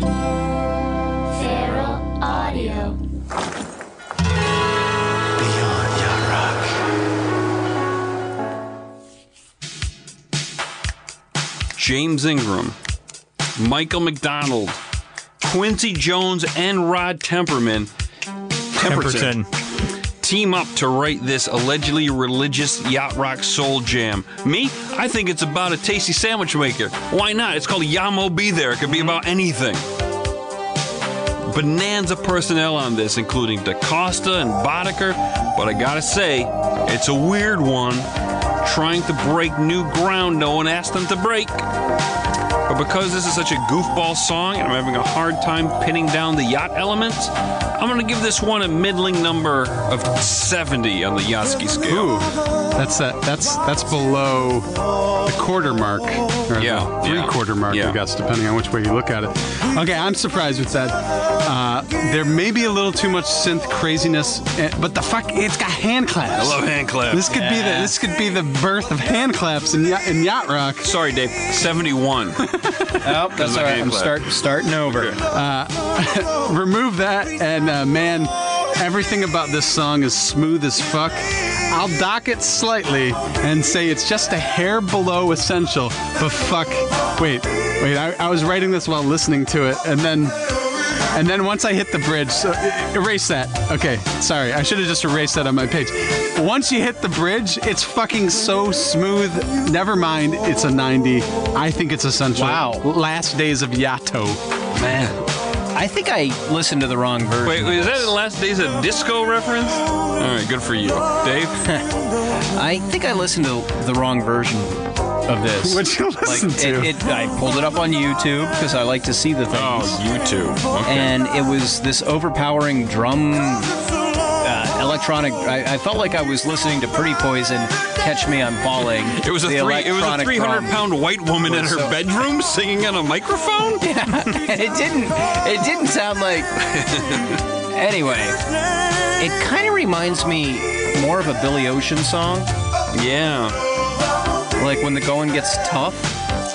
Feral Audio. Beyond Yacht Rock. James Ingram, Michael McDonald, Quincy Jones, and Rod Temperman. Temperton. Team up to write this allegedly religious yacht rock soul jam. Me, I think it's about a tasty sandwich maker. Why not? It's called Yah Mo B There. It could be about anything. Bonanza personnel on this, including DaCosta and Boddicker, but I gotta say, it's a weird one. Trying to break new ground no one asked them to break. But because this is such a goofball song and I'm having a hard time pinning down the yacht elements, I'm gonna give this one a middling number of 70 on the Yachtski scale. Ooh, that's that. That's that's below the quarter mark, or Yeah, the three yeah, quarter mark, yeah. I guess, depending on which way you look at it. Okay, I'm surprised with that. Uh, there may be a little too much synth craziness, eh, but the fuck, it's got hand claps. I love hand claps. This could be the this could be the birth of hand claps in, yacht- in yacht rock. Sorry, Dave. 71. Oh, that's all right. I'm start, starting over. remove that and uh, man everything about this song is smooth as fuck i'll dock it slightly and say it's just a hair below essential but fuck wait wait I, I was writing this while listening to it and then and then once i hit the bridge so erase that okay sorry i should have just erased that on my page. Once you hit the bridge it's fucking so smooth never mind it's a 90 i think it's essential. Wow. last days of yato. Man, I think I listened to the wrong version. Wait, wait, is that the last days of disco reference? All right, good for you. Dave? I think I listened to the wrong version of this. What'd you listen like, to? It, it, I pulled it up on YouTube because I like to see the things. Oh, YouTube. Okay. and it was this overpowering drum electronic I, I felt like i was listening to pretty poison catch me i'm falling It was a The three. It was a 300 pound white woman in her so- bedroom singing on a microphone. Yeah, and it didn't it didn't sound like anyway it kind of reminds me more of a billy ocean song Yeah, like when the going gets tough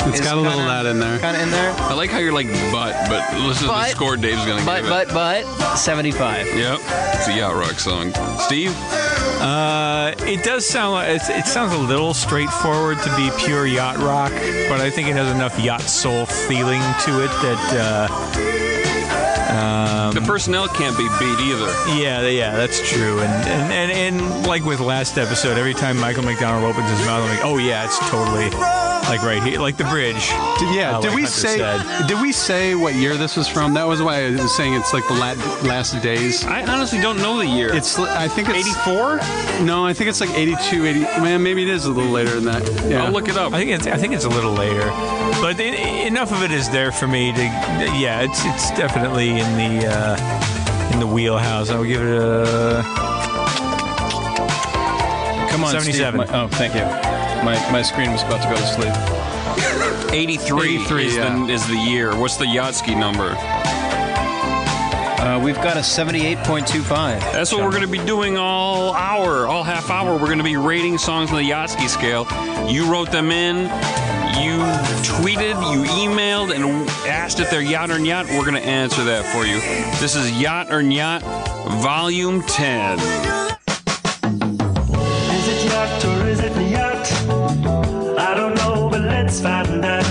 It's got a little of that in there. kind of in there I like how you're like but, but listen to the But- score Dave's gonna but give but it. but 75 Yep, it's a yacht rock song. Steve, Uh, it does sound like it's, it sounds a little straightforward to be pure yacht rock, but I think it has enough yacht soul feeling to it that the personnel can't be beat either. yeah, yeah, that's true. And, and and and like with last episode, every time Michael McDonald opens his mouth, I'm like, oh yeah, it's totally like right here, like the bridge. Did, yeah, uh, did like we Hunter say said. did we say what year this was from? That was why I was saying it's like the la- last days. I honestly don't know the year. It's I think it's 84. No, I think it's like 82, 80. Man, maybe it is a little later than that. Yeah. I'll look it up. I think it's I think it's a little later, but i enough of it is there for me to yeah, it's it's definitely in the uh, in the wheelhouse. I would give it a come on 77. Steve. My- oh thank you my, my screen was about to go to sleep 83, 83, is, yeah. the, is the year. What's the Yachtski number? uh, we've got a 78.25 That's what we're going to be doing all hour, all half hour. We're going to be rating songs on the Yachtski scale. You wrote them in, you tweeted, you emailed, and asked if they're yacht or nyacht. We're going to answer that for you. This is Yacht or Nyacht, Volume 10. Is it yacht or is it nyacht? I don't know, but let's find out.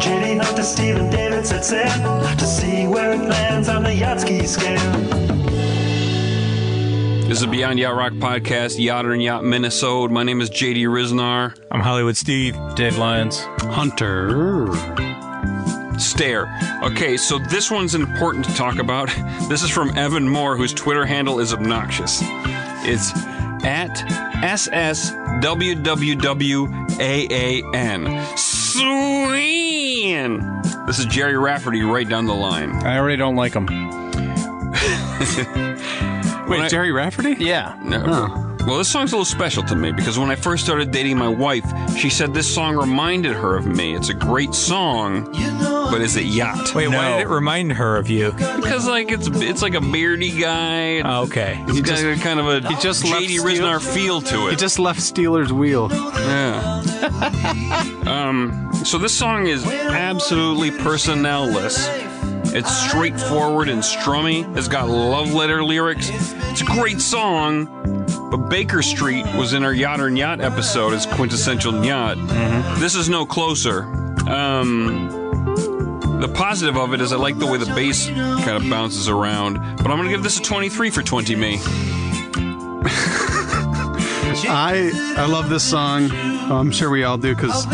JD Hunter, Stephen David said sail to see where it lands on the Yachtski scale. This is Beyond Yacht Rock Podcast, Yacht and Yacht, Minnesota. My name is JD Ryznar. I'm Hollywood Steve. Dave Lyons Hunter. Stair. Okay, so this one's important to talk about. This is from Evan Moore, whose Twitter handle is obnoxious. It's at SSWWWAAN. Sween! This is Gerry Rafferty right down the line. I already don't like him. Wait, I- Gerry Rafferty? Yeah. No. Well, this song's a little special to me because when I first started dating my wife, she said this song reminded her of me. It's a great song, but is it yacht? Wait, why did it remind her of you? Because like it's it's like a beardy guy. Oh, okay. He's got just- a kind of a he just left JD Steel- Ryznar feel to it. He just left Stealers Wheel. yeah. um, so this song is absolutely personnel-less. It's straightforward and strummy. It's got love letter lyrics. It's a great song, but Baker Street was in our Yacht or Nyacht episode as quintessential yacht. This is no closer. Um, the positive of it is I like the way the bass kind of bounces around, but I'm going to give this a 23 for 20 me. I I love this song. I'm sure we all do because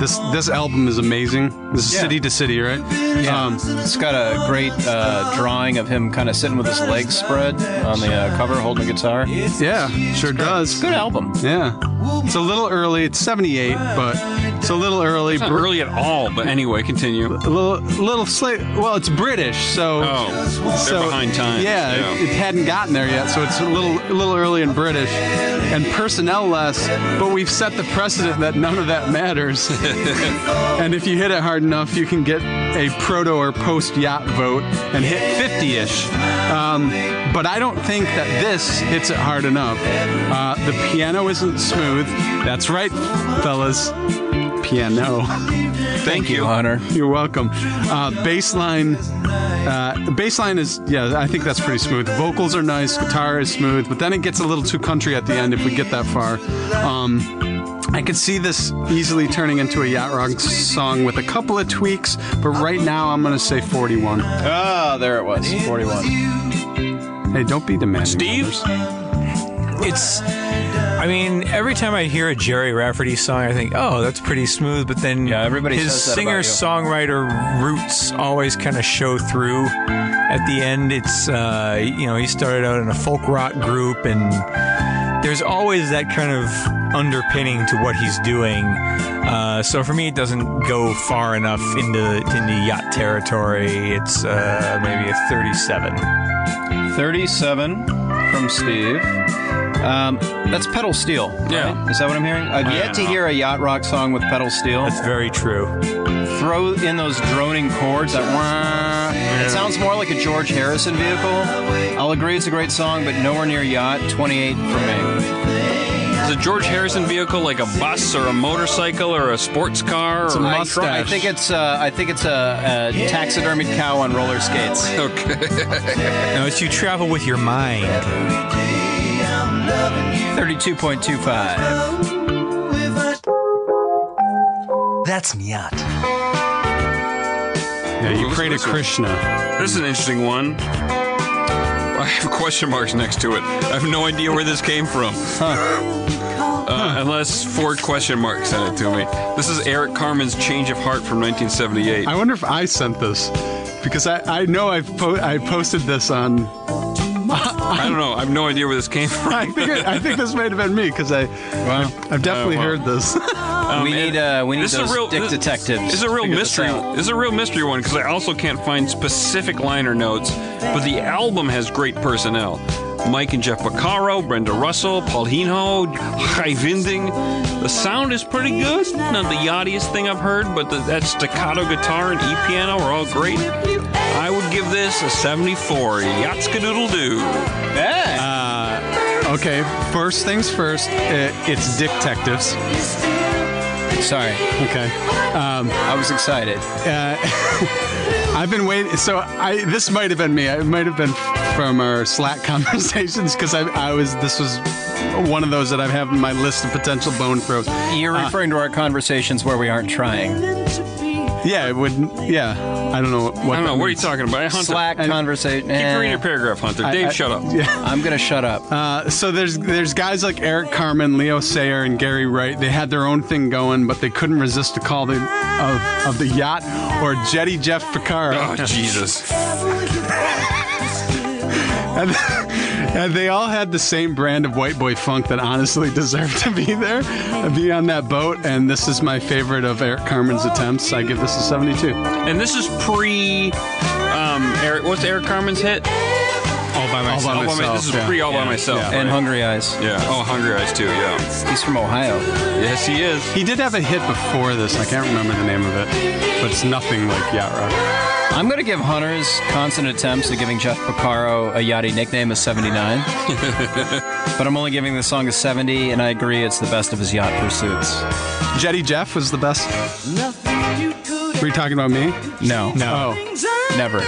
this this album is amazing. This is Yeah. city to city, right? Yeah. Um, it's got a great uh, drawing of him kind of sitting with his legs spread on the uh, cover, holding a guitar. yeah, sure does. Good album. Yeah, it's a little early. It's 78, but it's a little early. It's not Br- early at all, but anyway, continue. a little little slight. Well, it's British, so Oh, they're so behind times. Yeah, It, it hadn't gotten there yet, so it's a little a little early in British and personnel less. But we've set the precedent that none of that matters. and if you hit it hard enough, you can get a proto or post yacht vote and hit 50ish. Um, but I don't think that this hits it hard enough. Uh, the piano isn't smooth. That's right, fellas. Piano. Thank you. Hunter. You're welcome. Uh, baseline, uh, baseline is yeah. I think that's pretty smooth. Vocals are nice. Guitar is smooth, but then it gets a little too country at the end if we get that far. Um, I could see this easily turning into a yacht rock song with a couple of tweaks, but right now I'm gonna say 41. Ah, there it was. 41. Hey, don't be demanding. Steve? numbers. It's. I mean, every time I hear a Gerry Rafferty song, I think, "Oh, that's pretty smooth." But then, Yeah, everybody his says that about you. singer-songwriter roots always kind of show through. At the end, it's uh, you know he started out in a folk rock group, and there's always that kind of underpinning to what he's doing. Uh, so for me, it doesn't go far enough into into yacht territory. It's uh, maybe a 37. 37 from Steve. Um, that's pedal steel. right? Yeah. Is that what I'm hearing? I've Yeah. yet to hear a yacht rock song with pedal steel. That's very true. Throw in those droning chords. That wah. It sounds more like a George Harrison vehicle. I'll agree it's a great song, but nowhere near yacht. 28 for me. Is a George Harrison vehicle like a bus or a motorcycle or a sports car? It's a or I, mustache. I think it's uh, I think it's a, a taxidermied cow on roller skates. Okay. No, it's you travel with your mind. 32.25. That's Nyacht. Yeah, you Listen, pray to. Krishna. This is an interesting one. I have question marks next to it. I have no idea where this came from. Uh, unless four question marks sent it to me. This is Eric Carmen's Change of Heart from 1978. I wonder if I sent this because I, I know I've po- I posted this on. I don't know. I have no idea where this came from. I think it, I think this might have been me because I I've definitely wow. heard this. Um, we need and uh, we need this is a real, dick this- detectives. This is a real to this mystery. This is a real mystery one because I also can't find specific liner notes. But the album has great personnel. Mike and Jeff Porcaro, Brenda Russell, Paulinho, Kai Vinding. The sound is pretty good. Not the yachtiest thing I've heard, but the, that staccato guitar and E piano are all great. I would give this a 74. Yatskadoodle doo. Yeah. okay, first things first. It, it's Dick Detectives. Sorry, Okay. Um, I was excited. uh, I've been waiting. So I this might have been me. It might have been from our Slack conversations because I, I was this was one of those that I have in my list of potential bone throws. You're referring to our conversations where we aren't trying. Yeah, it would. Yeah, I don't know what. I don't know. that What are you talking about? Hunter, Slack And- conversation. Keep Eh, reading your paragraph, Hunter. Dave, I- shut up. Yeah. I'm gonna shut up. Uh, so there's there's guys like Eric Carmen, Leo Sayer, and Gary Wright. They had their own thing going, but they couldn't resist the call to, of, of the yacht or Jetty Jeff Porcaro. Oh, Jesus. And, and they all had the same brand of white boy funk that honestly deserved to be there, be on that boat. And this is my favorite of Eric Carmen's attempts. I give this a 72. And this is pre. Um, Eric, what's Eric Carmen's hit? All by myself. by All by my- this is yeah. pre all by myself. yeah. right? and Hungry Eyes. Yeah. Oh, Hungry Eyes too. Yeah. He's from Ohio. Yes, he is. He did have a hit before this. I can't remember the name of it, but it's nothing like Yacht Rock. I'm gonna give Hunter's constant attempts at giving Jeff Porcaro a yachty nickname a 79. but I'm only giving the song a 70, and I agree it's the best of his yacht pursuits. Jetty Jeff was the best. Were you talking about me? No, No. Oh, never.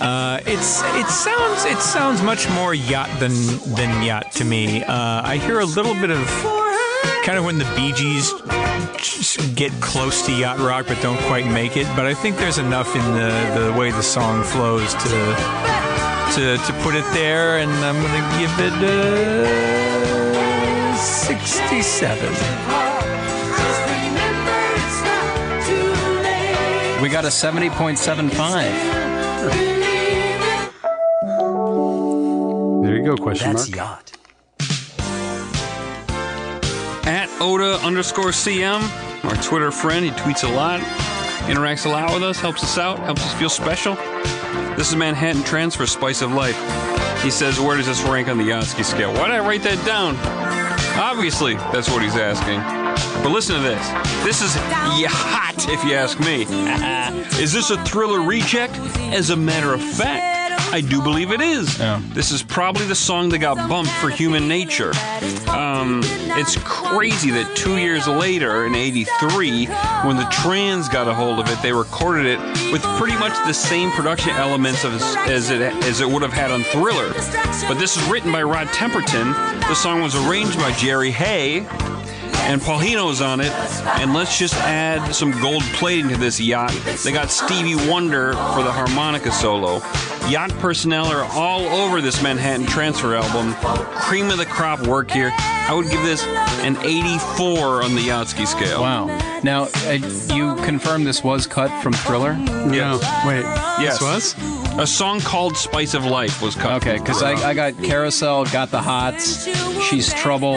Uh, it's it sounds it sounds much more yacht than than yacht to me. Uh, I hear a little bit of kind of when the Bee Gees just get close to yacht rock but don't quite make it. But I think there's enough in the the way the song flows to to to put it there, and I'm gonna give it a 67. We got a 70.75. there you go. Question That's mark. yacht. Oda underscore CM, our Twitter friend. He tweets a lot, interacts a lot with us, helps us out, helps us feel special. This is Manhattan Transfer Spice of Life. He says, Where does this rank on the Yachtski scale? Why did I write that down? Obviously, that's what he's asking. But listen to this. This is yacht, if you ask me. is this a thriller reject? As a matter of fact, I do believe it is. Yeah. This is probably the song that got bumped for Human Nature. Um, it's crazy that two years later, in '83, when the Trans got a hold of it, they recorded it with pretty much the same production elements as, as it as it would have had on Thriller. But this is written by Rod Temperton. The song was arranged by Jerry Hey. And Paulinho's on it, and let's just add some gold plating to this yacht. They got Stevie Wonder for the harmonica solo. Yacht personnel are all over this Manhattan Transfer album. Cream of the crop work here. I would give this an 84 on the Yachtski scale. Wow. Now, uh, you confirmed this was cut from Thriller? No, wait. Yes. This was? A song called Spice of Life was cut. Okay, because I, I got Carousel, Got the Hots, She's Trouble,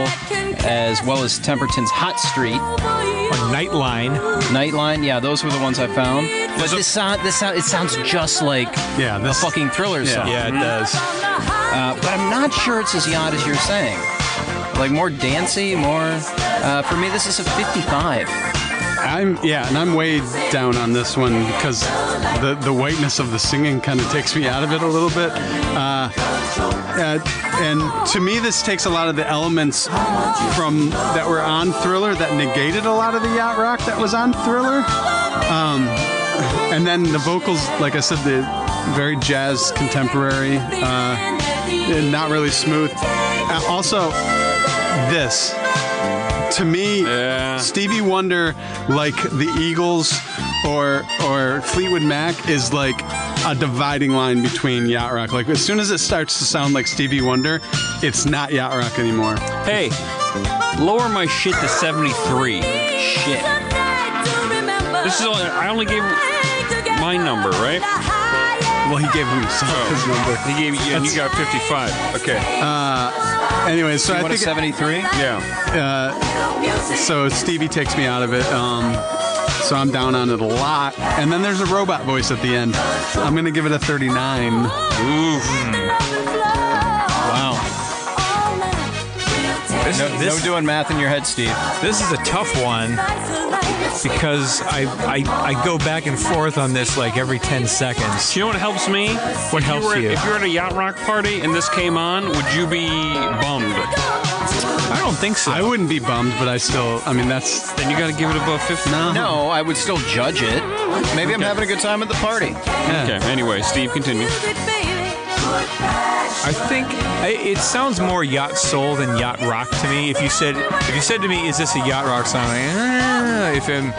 as well as Temperton's Hot Street, Or Nightline. Nightline. Yeah, those were the ones I found. But this sound, this sound, it sounds just like Yeah, a this fucking Thriller song. Yeah, it does. Uh, but I'm not sure it's as yacht as you're saying. Like more dancey, more. Uh, for me, this is a 55. I'm yeah, and I'm way down on this one because the the whiteness of the singing kind of takes me out of it a little bit. Uh, uh, and to me, this takes a lot of the elements from that were on Thriller that negated a lot of the yacht rock that was on Thriller. Um, and then the vocals, like I said, the very jazz contemporary, uh, and not really smooth. Uh, also, this to me, Yeah. Stevie Wonder, like the Eagles or or Fleetwood Mac, is like a dividing line between yacht rock. Like as soon as it starts to sound like Stevie Wonder, it's not yacht rock anymore. Hey, lower my shit to 73. Shit. This is I only gave my number, right? Well, he gave himself his oh. number. He gave you, and you got 55. Okay. Uh, Anyway, so I think it- 73? yeah. so Stevie takes me out of it. Um, so I'm down on it a lot. And then there's a robot voice at the end. I'm gonna give it a 39. Oof. This, No, this, no doing math in your head, Steve. this is a tough one because I, I I go back and forth on this like every 10 seconds. Do you know what helps me? What if helps you? Were, you? If you're at a yacht rock party and this came on, would you be bummed? I don't think so. I wouldn't be bummed, but I still. I mean, that's Then you got to give it above 50. no. No, I would still judge it. Maybe I'm having a good time at the party. Okay. Anyway, Steve, continue. I think it sounds more yacht soul than yacht rock to me. If you said if you said to me, "Is this a yacht rock song?" Like, "Ah," if I'm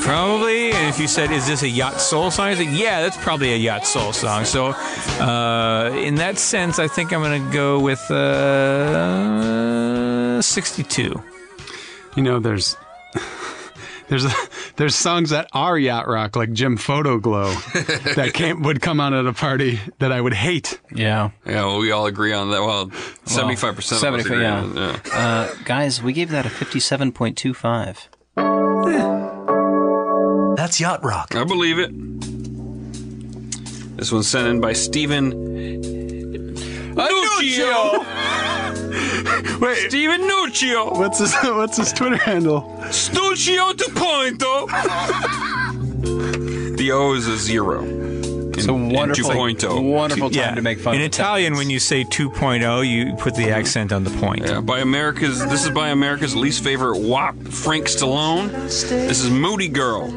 probably, and if you said, "Is this a yacht soul song?" I say, "Yeah, that's probably a yacht soul song." So, uh, in that sense, I think I'm to go with uh, 62. You know, there's there's there's songs that are yacht rock, like Jim Photo Glow, that can't would come out at a party that I would hate. Yeah. Yeah, well, we all agree on that. Well, 75% of us 75, agree yeah. on yeah. Uh, guys, we gave that a 57.25. That's yacht rock. I believe it. This one's sent in by Steven Nuccio. Wait, Steven Nuccio. what's his what's his Twitter handle? Stuccio to Pointo. the O is a zero. It's a wonderful, 2.0. wonderful time Yeah. to make fun. Of. In of Italian, when you say 2.0, you put the mm-hmm. accent on the point. Yeah, by America's, this is by America's least favorite WAP, Frank Stallone. This is Moody Girl.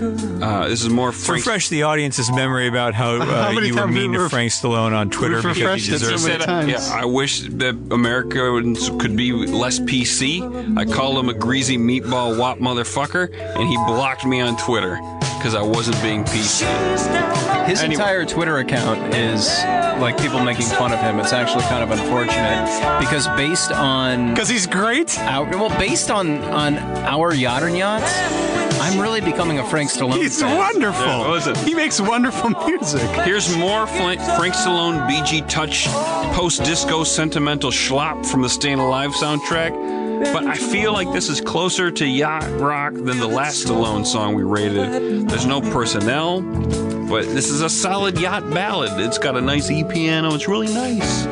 Uh, this is more To Frank. refresh the audience's memory about how, uh, How many you were times mean we to ref- Frank Stallone on Twitter we've because refreshed he it so deserves many it. times. Yeah, I wish that Americans could be less PC. I called him a greasy meatball WAP motherfucker, and he blocked me on Twitter because I wasn't being PC. His Anyway. entire Twitter account is like people making fun of him. It's actually kind of unfortunate because based on Because he's great. our well, based on on our yacht and yachts, I'm really becoming a Frank Stallone. He's fan. wonderful. Yeah, listen. He makes wonderful music. Here's more Frank, Frank Stallone, BG Touch, post disco sentimental schlop from the Staying Alive soundtrack. But I feel like this is closer to yacht rock than the last Stallone song we rated. There's no personnel, but this is a solid yacht ballad. It's got a nice E piano. It's really nice.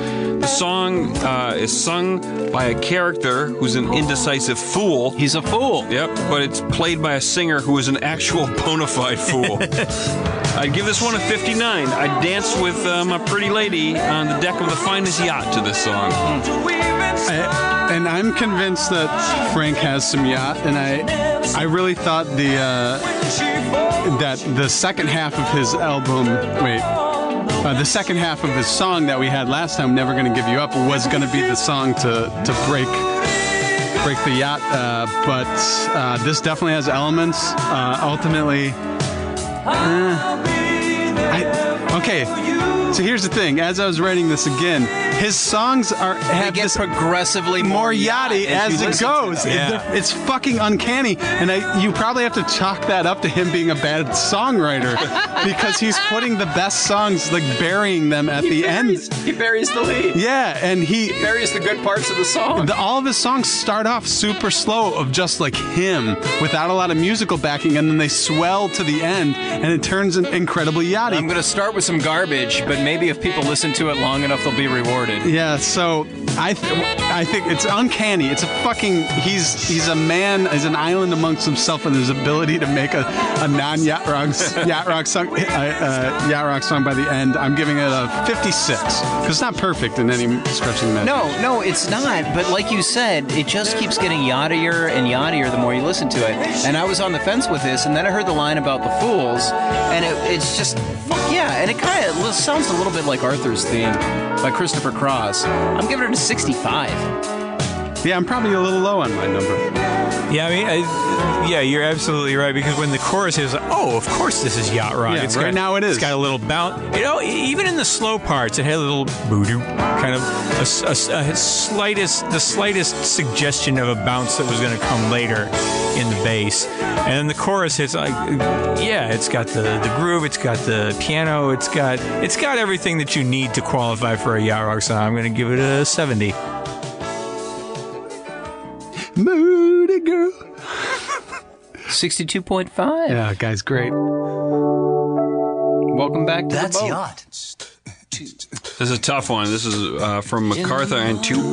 The song uh, is sung by a character who's an indecisive fool. He's a fool. Yep, but it's played by a singer who is an actual bona fide fool. I'd give this one a 59. I'd dance with uh, my pretty lady on the deck of the finest yacht to this song. I, and I'm convinced that Frank has some yacht, and I, I really thought the uh, that the second half of his album, wait, uh, the second half of his song that we had last time, "Never Gonna Give You Up," was to be the song to to break break the yacht. Uh, but uh, this definitely has elements. Uh, ultimately, uh, I, okay. So here's the thing. As I was writing this again, his songs are They have get this progressively more yachty as as it goes. Yeah. It's fucking uncanny, and I, you probably have to chalk that up to him being a bad songwriter because he's putting the best songs, like burying them at the end. He buries the lead. Yeah, and he. Buries the good parts of the song. The, all of his songs start off super slow, of just like him, without a lot of musical backing, and then they swell to the end, and it turns in incredibly yachty. I'm going to start with some garbage, but maybe if people listen to it long enough, they'll be rewarded. Yeah, so I th- I think it's uncanny. It's a fucking he's he's a man, he's an island amongst himself, and his ability to make a, a non yacht rock yacht rock song uh, uh, yacht rock song by the end. I'm giving it a 56 because it's not perfect in any stretch of the. No, no, it's not. But like you said, it just keeps getting yachtier and yachtier the more you listen to it. And I was on the fence with this, and then I heard the line about the fools, and it, it's just fuck yeah. And it kind of sounds a little bit like Arthur's theme by Christopher Cross. I'm giving it a 65. Yeah, I'm probably a little low on my number. Yeah, I mean, I, yeah, you're absolutely right because when the chorus is, oh, of course this is yacht rock. Yeah, it's right got, now it is. It's got a little bounce. You know, even in the slow parts, it had a little voodoo kind of a slightest, the slightest suggestion of a bounce that was going to come later in the bass. And then the chorus hits like, yeah, it's got the, the groove, it's got the piano, it's got it's got everything that you need to qualify for a yacht rock song. I'm going to give it a 70. Moody girl. 62.5. Yeah, guy's great. Welcome back to That's the boat. yacht. This is a tough one. This is uh, from MacArthur and two.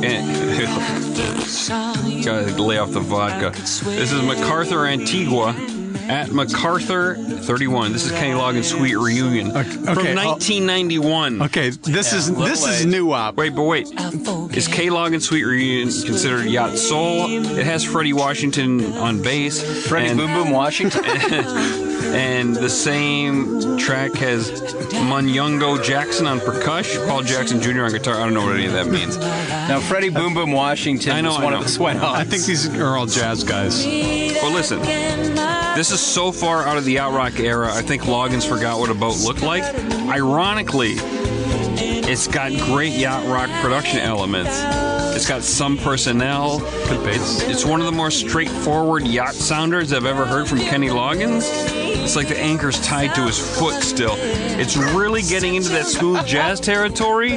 Gotta lay off the vodka. This is MacArthur Antigua at MacArthur 31. This is Kenny Loggins' Sweet Reunion Okay, from okay, I'll- 1991. Okay, this is little this is new op. Wait, but wait. Is K Loggins' Sweet Reunion considered yacht soul? It has Freddie Washington on bass. Freddie and, Boom Boom Washington. and the same track has Munyungo Jackson on percussion, Paul Jackson Jr. on guitar. I don't know what any of that means. now, Freddie Boom Boom Washington I know, was I one know. of the Sweat Hogs. I think these are all jazz guys. But listen, this is so far out of the yacht rock era. I think Loggins forgot what a boat looked like. Ironically, it's got great yacht rock production elements. It's got some personnel. It's, it's one of the more straightforward yacht sounders I've ever heard from Kenny Loggins. It's like the anchor's tied to his foot still. It's really getting into that smooth jazz territory,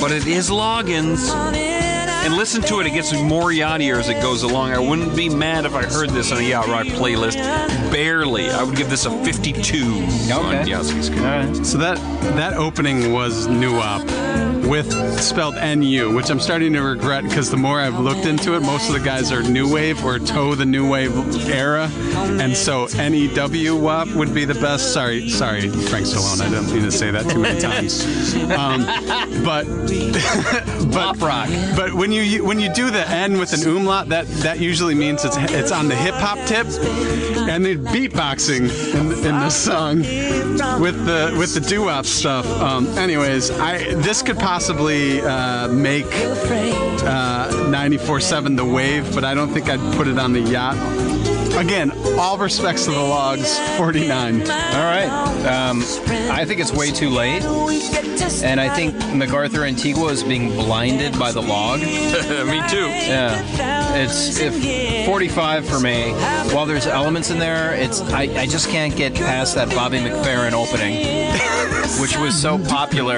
but it is Loggins. And listen to it, it gets more yachtier as it goes along. I wouldn't be mad if I heard this on a Yacht Rock playlist. Barely. I would give this a 52 on Okay. Yachty's All right. So that that opening was new op. with spelled NU, which I'm starting to regret because the more I've looked into it, most of the guys are new wave or toe the new wave era, and so NEW WAP would be the best. Sorry, sorry, Frank Stallone. I didn't mean to say that too many times. Um, but but rock. but when you when you do the N with an umlaut, that that usually means it's it's on the hip hop tip, and they're beatboxing in, in this song with the with the doo wop stuff. Um, anyways, I this could possibly uh, make uh, 94.7 the wave, but I don't think I'd put it on the yacht. Again, all respects to the logs, 49. All right. Um, I think it's way too late. And I think MacArthur Antigua is being blinded by the log. Me too. Yeah. It's if 45 for me. While there's elements in there, it's I, I just can't get past that Bobby McFerrin opening, which was so popular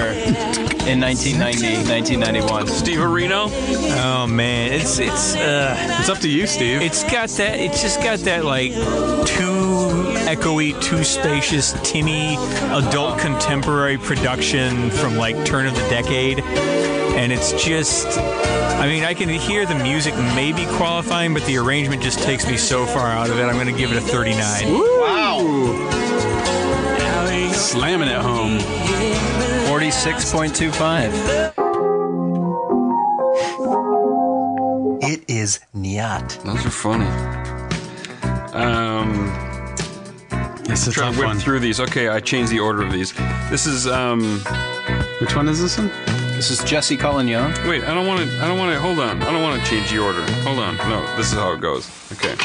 in 1990, 1991. Steve Areno. Oh man, it's it's uh, It's up to you, Steve. it's got that. It's just got that like too echoey, too spacious, tinny adult contemporary production from like turn of the decade, and it's just. I mean, I can hear the music maybe qualifying, but the arrangement just takes me so far out of it. I'm going to give it a 39. wow. Slamming it home. 46.25. It is Nyacht. Those are funny. Um, It's a trying tough to whip one. through these. Okay, I changed the order of these. This is um. Which one is this one? This is Jesse Colin Young. Wait, I don't want to. I don't want to. Hold on. I don't want to change the order. Hold on. No, this is how it goes. Okay.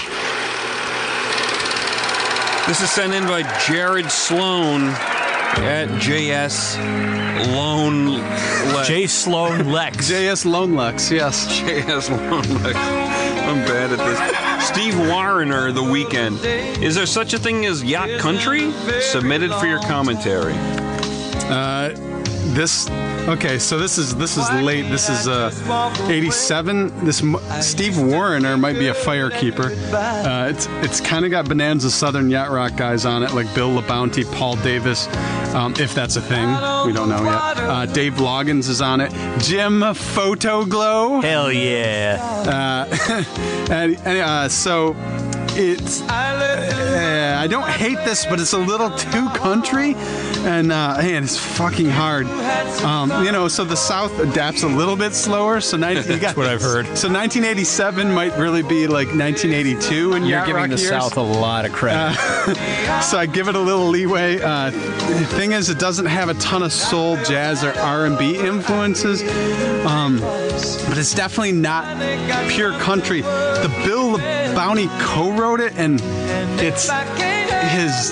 This is sent in by Jared Sloan at JS Lone Le- J. Sloan Lex. JS Lone Lux, yes. JS Lone Lex. I'm bad at this. Steve Wariner, The Weekend. Is there such a thing as yacht country? Submitted for your commentary. Uh, this okay, so this is this is late. This is uh, 87. This Steve Wariner might be a firekeeper. Uh, it's it's kind of got Bonanza Southern Yacht Rock guys on it, like Bill LaBounty, Paul Davis, um, if that's a thing. We don't know yet. Uh, Dave Loggins is on it. Jim Photoglo. Hell yeah. Uh, and, and uh, so it's uh, I don't hate this, but it's a little too country, and uh, man, it's fucking hard. Um, you know, so the South adapts a little bit slower. So 19, you got, That's what I've heard. So 1987 might really be like 1982 in You're giving the years. South a lot of credit. So I give it a little leeway. Uh, the thing is, it doesn't have a ton of soul, jazz, or R&B influences, um, but it's definitely not pure country. The Bill Bounty co-wrote it, and it's his.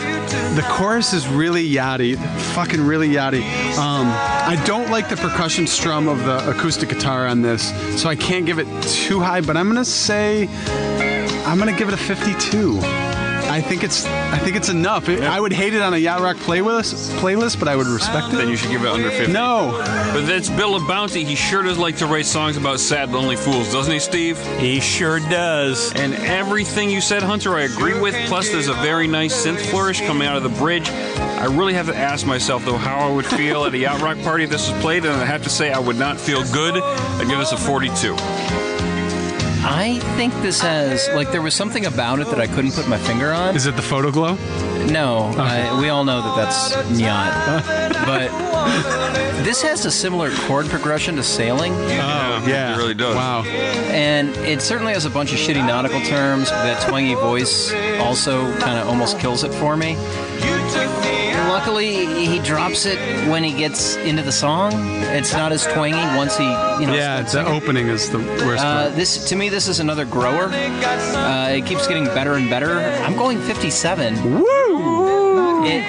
The chorus is really yachty, fucking really yachty. Um, I don't like the percussion strum of the acoustic guitar on this, so I can't give it too high. But I'm gonna say I'm gonna give it a 52. I think it's I think it's enough. It- I would hate it on a yacht rock playlist, playlist, but I would respect it. Then you should give it under 50. No, But that's Bill of Bounty. He sure does like to write songs about sad, lonely fools, doesn't he, Steve? He sure does. And everything you said, Hunter, I agree with. Plus, there's a very nice synth flourish coming out of the bridge. I really have to ask myself, though, how I would feel at a yacht rock party if this was played, and I have to say I would not feel good. I'd give this a 42. I think this has like there was something about it that I couldn't put my finger on. is it the Photoglo? No, I, we all know that that's Nyacht. but this has a similar chord progression to sailing, oh, oh yeah, it really does. Wow. and it certainly has a bunch of shitty nautical terms. That twangy voice also kind of almost kills it for me. Luckily, he drops it when he gets into the song. It's not as twangy once he, you know. Yeah, starts the singing. opening is the worst. Uh, part. this to me, this is another grower. Uh, it keeps getting better and better. I'm going 57. Woo! It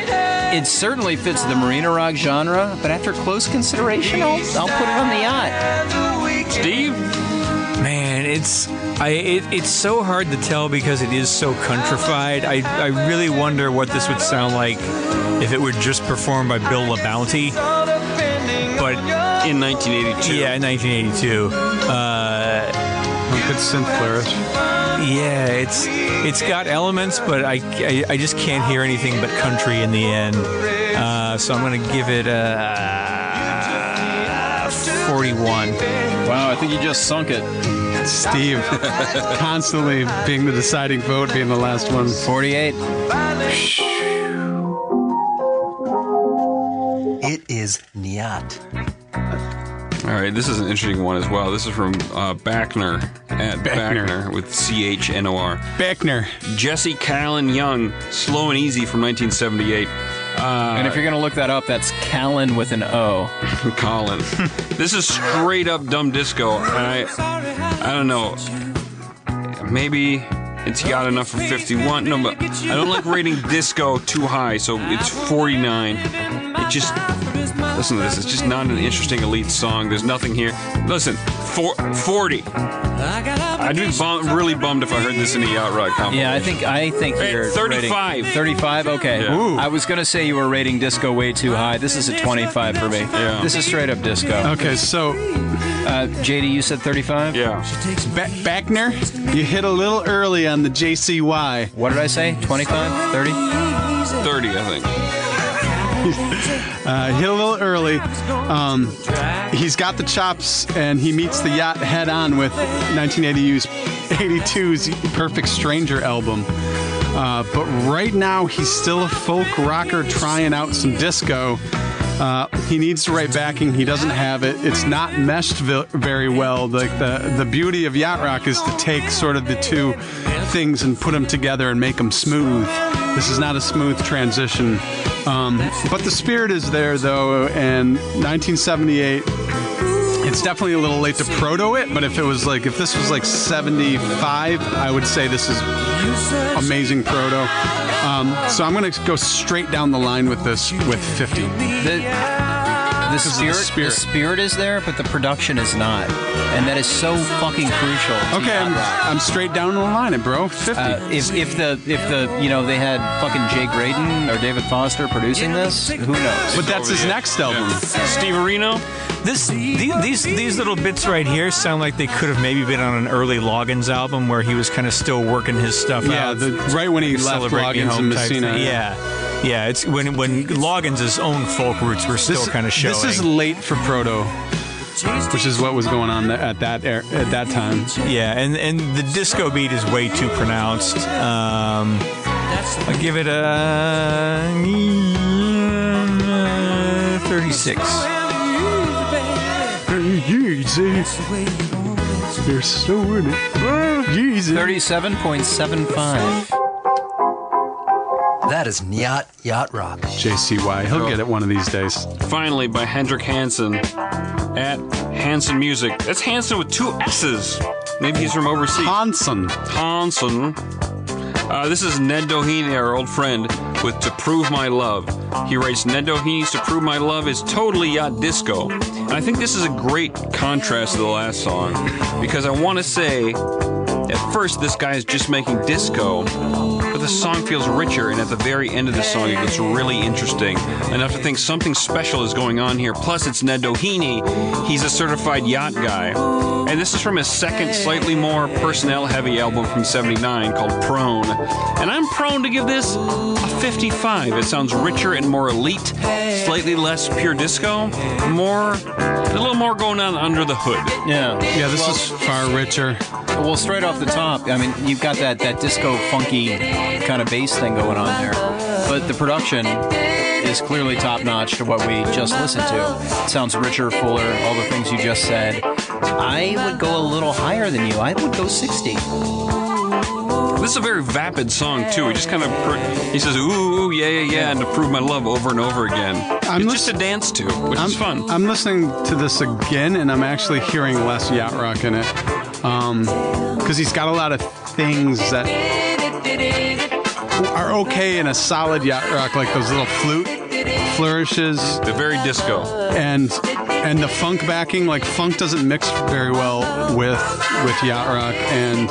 it certainly fits the marina rock genre, but after close consideration, I'll, I'll put it on the yacht. Steve? Man, it's I it, it's so hard to tell because it is so countrified. I I really wonder what this would sound like if it were just performed by Bill LaBounty. But In 1982. yeah, in 1982. Uh, Good synth flourish. yeah, it's it's got elements, but I, I, I just can't hear anything but country in the end. Uh, so I'm gonna give it a 41. Wow, I think you just sunk it. Steve, constantly being the deciding vote, being the last one. 48. It is Nyacht. All right, this is an interesting one as well. This is from uh, Backner at Backner. Backner with C H N O R. Beckner. Jesse Colin Young, Slow and Easy from 1978. and if you're going to look that up, that's Callan with an O. Colin. this is straight up dumb disco. And I, I don't know. Maybe it's got enough for 51. No, but I don't like rating disco too high, so it's 49. It just listen to this. It's just not an interesting elite song. There's nothing here. Listen, four, 40. I'd be bum, really bummed if I heard this in a yacht rock compilation. Yeah, I think I think Hey, you're 35. rating- 35. Okay. Yeah. Ooh. I was gonna say you were rating disco way too high. This is a 25 for me. Yeah. This is straight up disco. Okay, so Uh, JD, you said 35. Yeah. Ba- Backner, you hit a little early on the JCY. What did I say? 25? 30? 30, I think. Uh, hit a little early. Um, he's got the chops, and he meets the yacht head on with 1982's 82's Perfect Stranger album. Uh, but right now, he's still a folk rocker trying out some disco. Uh, he needs the right backing. He doesn't have it. It's not meshed ve- very well. Like the the beauty of yacht rock is to take sort of the two things and put them together and make them smooth. This is not a smooth transition, um, but the spirit is there though. And 1978. It's definitely a little late to proto it, but if it was like if this was like 75, I would say this is amazing proto. Um, so I'm gonna go straight down the line with this with 50. The, the spirit, the spirit. spirit is there, but the production is not, and that is so fucking crucial. Okay, I'm. I'm straight down the line, it bro. 50. Uh, if, if the if the you know they had fucking Jay Graydon or David Foster producing this, who knows? but that's his next album. Steve Areno? This the- these these little bits right here sound like they could have maybe been on an early Loggins album where he was kind of still working his stuff Yeah, out. the, right when he left Celebrate Loggins and Messina. thing. Yeah, yeah, it's when when Loggins' own folk roots were still kind of showing. This is late for proto which is what was going on at that at that time. Yeah, and and the disco beat is way too pronounced. Um, I give it a thirty-six. You're so in it. 37.75. That is Nyacht Yacht Rock. JCY. He'll get it one of these days. Finally, by Hendrik Hansen at Hansen Music. That's Hansen with two S's. Maybe he's from overseas. Hanson. Hansen. Uh, this is Ned Doheny, our old friend, with To Prove My Love. He writes Ned Doheny's To Prove My Love is totally yacht disco. And I think this is a great contrast to the last song because I want to say at first this guy is just making disco, but the song feels richer, and at the very end of the song it gets really interesting. Enough to think something special is going on here. Plus, it's Ned Doheny. He's a certified yacht guy. And this is from his second, slightly more personnel heavy album from 79 called Prone. And I'm prone to give this a 55. It sounds richer and more elite, slightly less pure disco, more, a little more going on under the hood. Yeah. Yeah, this is far richer. Well, straight off the top, I mean, you've got that, that disco funky kind of bass thing going on there. But the production is clearly top notch to what we just listened to. It sounds richer, fuller, all the things you just said. I would go a little higher than you. I would go 60. This is a very vapid song too. He just kind of he says ooh, ooh yeah yeah yeah and to prove my love over and over again. I'm it's lis- just a dance to, which I'm, is fun. I'm listening to this again, and I'm actually hearing less yacht rock in it. Because he's got a lot of things that are okay in a solid yacht rock, like those little flute flourishes They're very disco. and and the funk backing. Like funk doesn't mix very well with with yacht rock, and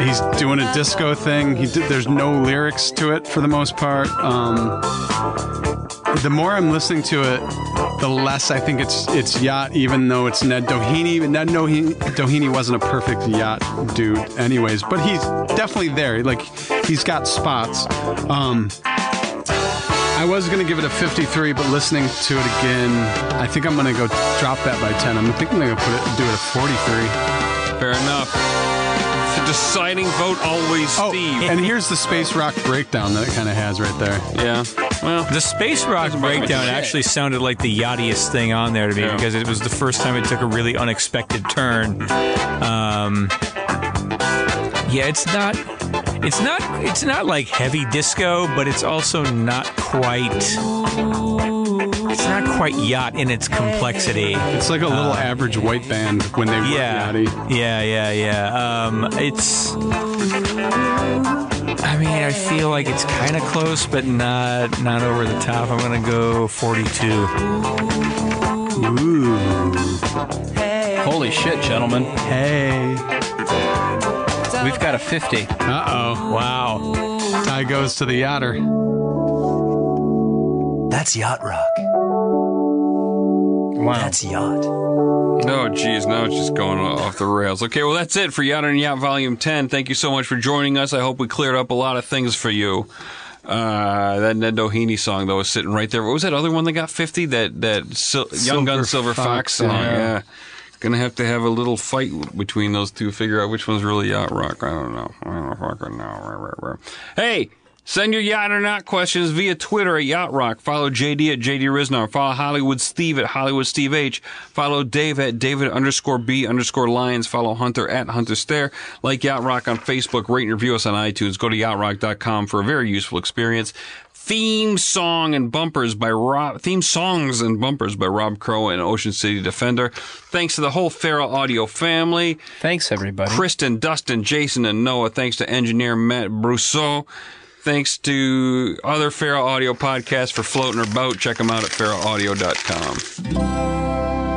he's doing a disco thing. He did, there's no lyrics to it for the most part. Um, the more I'm listening to it, the less I think it's it's yacht, even though it's Ned Doheny. But Ned Doheny, Doheny wasn't a perfect yacht dude, anyways. But he's definitely there. Like he's got spots. Um, I was gonna give it a 53, but listening to it again, I think I'm gonna go drop that by 10. I'm thinking I'm gonna put it, do it a 43. Fair enough. The deciding vote always Oh, Steve. and here's the space rock breakdown that it kind of has right there. yeah. Well, The space rock Doesn't bother me breakdown actually sounded like the yachtiest thing on there to me Yeah. because it was the first time it took a really unexpected turn. Um, yeah, it's not. It's not. It's not like heavy disco, but it's also not quite. It's not quite yacht in its complexity. It's like a little average white band when they wrote Yeah, Yachty. yeah, yeah, yeah. Um, it's. I mean, I feel like it's kind of close, but not not over the top. I'm gonna go 42. Ooh. Holy shit, gentlemen. Hey. We've got a 50. Uh oh. Wow. Tie goes to the yachter. That's yacht rock. Wow. That's yacht. Oh, geez, now it's just going off the rails. Okay, well, that's it for Yacht and Nyacht Volume 10. Thank you so much for joining us. I hope we cleared up a lot of things for you. Uh, that Ned Doheny song, though, is sitting right there. What was that other one that got 50? That, that Sil- Young Gun Silver Fox, Fox, song, yeah. yeah. Gonna have to have a little fight between those two, figure out which one's really yacht rock. I don't know. I don't know fucking know. Rah, rah, rah. Hey, send your yacht or nyacht questions via Twitter at Yacht Rock. Follow JD at JD Ryznar. Follow Hollywood Steve at Hollywood Steve H. Follow Dave at David underscore B underscore Lyons. Follow Hunter at Hunter Stair. Like Yacht Rock on Facebook. Rate and review us on iTunes. Go to yachtrock.com for a very useful experience. Theme song and bumpers by Rob. Theme songs and bumpers by Rob Crow and Ocean City Defender. Thanks to the whole Feral Audio family. Thanks, everybody. Kristen, Dustin, Jason, and Noah. Thanks to engineer Matt Brousseau. Thanks to other Feral Audio podcasts for floating our boat. Check them out at feralaudio.com.